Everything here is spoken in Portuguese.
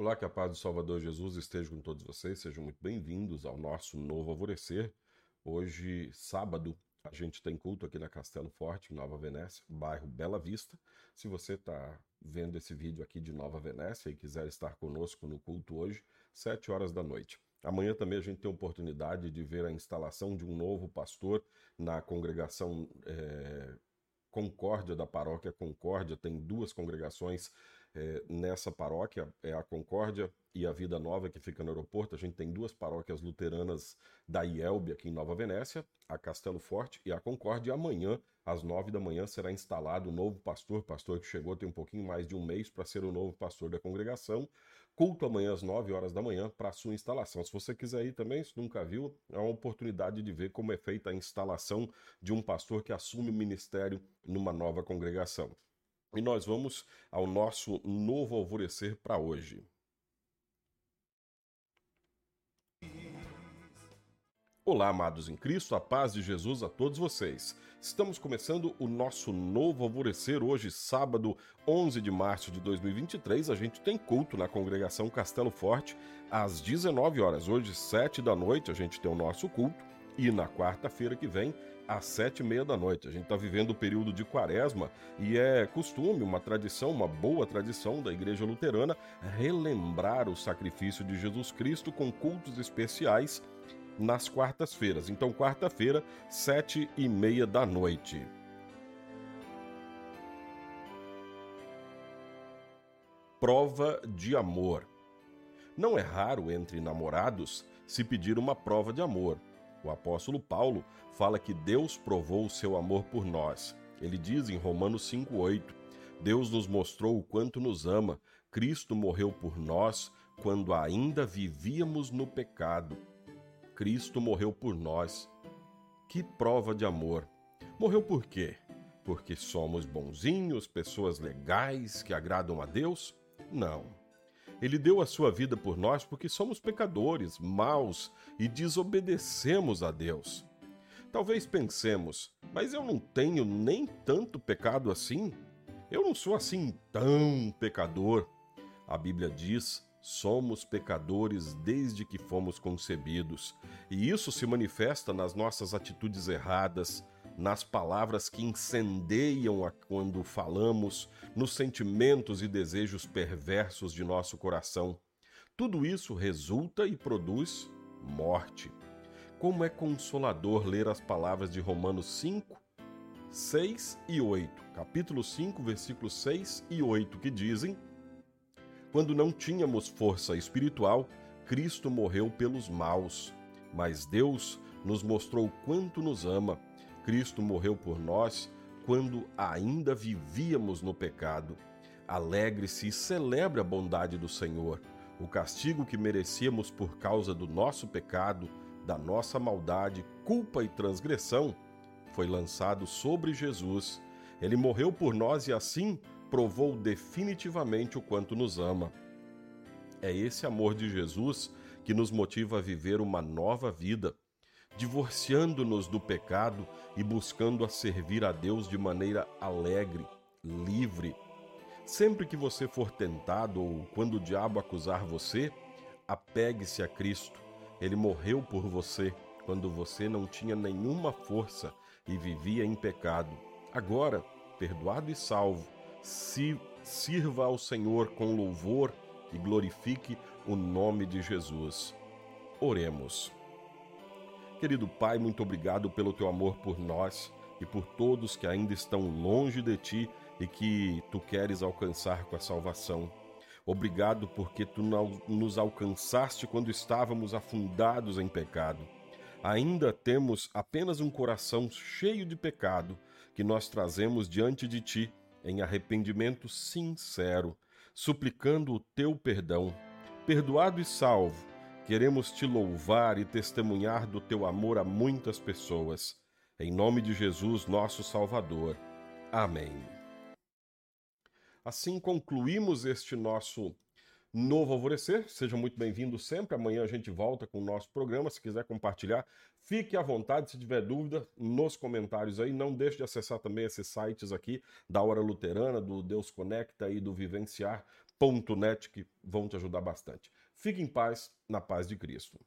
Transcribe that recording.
Olá, que a paz do Salvador Jesus esteja com todos vocês. Sejam muito bem-vindos ao nosso novo alvorecer. Hoje, sábado, a gente tem culto aqui na Castelo Forte, em Nova Venécia, bairro Bela Vista. Se você está vendo esse vídeo aqui de Nova Venécia e quiser estar conosco no culto hoje, 7 horas da noite. Amanhã também a gente tem a oportunidade de ver a instalação de um novo pastor na congregação é, Concórdia da paróquia Concórdia. Tem duas congregações é, nessa paróquia, é a Concórdia e a Vida Nova, que fica no aeroporto. A gente tem duas paróquias luteranas da IELB aqui em Nova Venécia, a Castelo Forte e a Concórdia. E amanhã, às nove da manhã, será instalado o novo pastor, pastor que chegou tem um pouquinho mais de um mês para ser o novo pastor da congregação. Culto amanhã às 9 horas da manhã para a sua instalação. Se você quiser ir também, se nunca viu, é uma oportunidade de ver como é feita a instalação de um pastor que assume o ministério numa nova congregação. E nós vamos ao nosso novo alvorecer para hoje. Olá, amados em Cristo, a paz de Jesus a todos vocês. Estamos começando o nosso novo alvorecer hoje, sábado 11 de março de 2023. A gente tem culto na congregação Castelo Forte às 19 horas. Hoje, 7 da noite, a gente tem o nosso culto. E na quarta-feira que vem, às sete e meia da noite. A gente está vivendo o período de quaresma e é costume, uma tradição, uma boa tradição da Igreja Luterana relembrar o sacrifício de Jesus Cristo com cultos especiais nas quartas-feiras. Então, quarta-feira, sete e meia da noite. Prova de amor. Não é raro entre namorados se pedir uma prova de amor. O apóstolo Paulo fala que Deus provou o seu amor por nós. Ele diz em Romanos 5,8: Deus nos mostrou o quanto nos ama. Cristo morreu por nós quando ainda vivíamos no pecado. Cristo morreu por nós. Que prova de amor! Morreu por quê? Porque somos bonzinhos, pessoas legais que agradam a Deus? Não. Ele deu a sua vida por nós porque somos pecadores, maus e desobedecemos a Deus. Talvez pensemos, mas eu não tenho nem tanto pecado assim? Eu não sou assim tão pecador. A Bíblia diz: somos pecadores desde que fomos concebidos, e isso se manifesta nas nossas atitudes erradas, nas palavras que incendeiam a quando falamos, nos sentimentos e desejos perversos de nosso coração. Tudo isso resulta e produz morte. Como é consolador ler as palavras de Romanos 5, 6 e 8, capítulo 5, versículos 6 e 8, que dizem: Quando não tínhamos força espiritual, Cristo morreu pelos maus, mas Deus nos mostrou quanto nos ama Cristo morreu por nós quando ainda vivíamos no pecado. Alegre-se e celebre a bondade do Senhor. O castigo que merecíamos por causa do nosso pecado, da nossa maldade, culpa e transgressão, foi lançado sobre Jesus. Ele morreu por nós e assim provou definitivamente o quanto nos ama. É esse amor de Jesus que nos motiva a viver uma nova vida divorciando-nos do pecado e buscando a servir a Deus de maneira alegre, livre. Sempre que você for tentado ou quando o diabo acusar você, apegue-se a Cristo. Ele morreu por você quando você não tinha nenhuma força e vivia em pecado. Agora, perdoado e salvo, se sirva ao Senhor com louvor e glorifique o nome de Jesus. Oremos. Querido Pai, muito obrigado pelo teu amor por nós e por todos que ainda estão longe de ti e que tu queres alcançar com a salvação. Obrigado porque tu nos alcançaste quando estávamos afundados em pecado. Ainda temos apenas um coração cheio de pecado que nós trazemos diante de ti em arrependimento sincero, suplicando o teu perdão. Perdoado e salvo, Queremos te louvar e testemunhar do teu amor a muitas pessoas. Em nome de Jesus, nosso Salvador. Amém. Assim concluímos este nosso Novo Alvorecer. Seja muito bem-vindo sempre. Amanhã a gente volta com o nosso programa. Se quiser compartilhar, fique à vontade. Se tiver dúvida, nos comentários aí. Não deixe de acessar também esses sites aqui da Hora Luterana, do Deus Conecta e do Vivenciar.net que vão te ajudar bastante. Fique em paz, na paz de Cristo.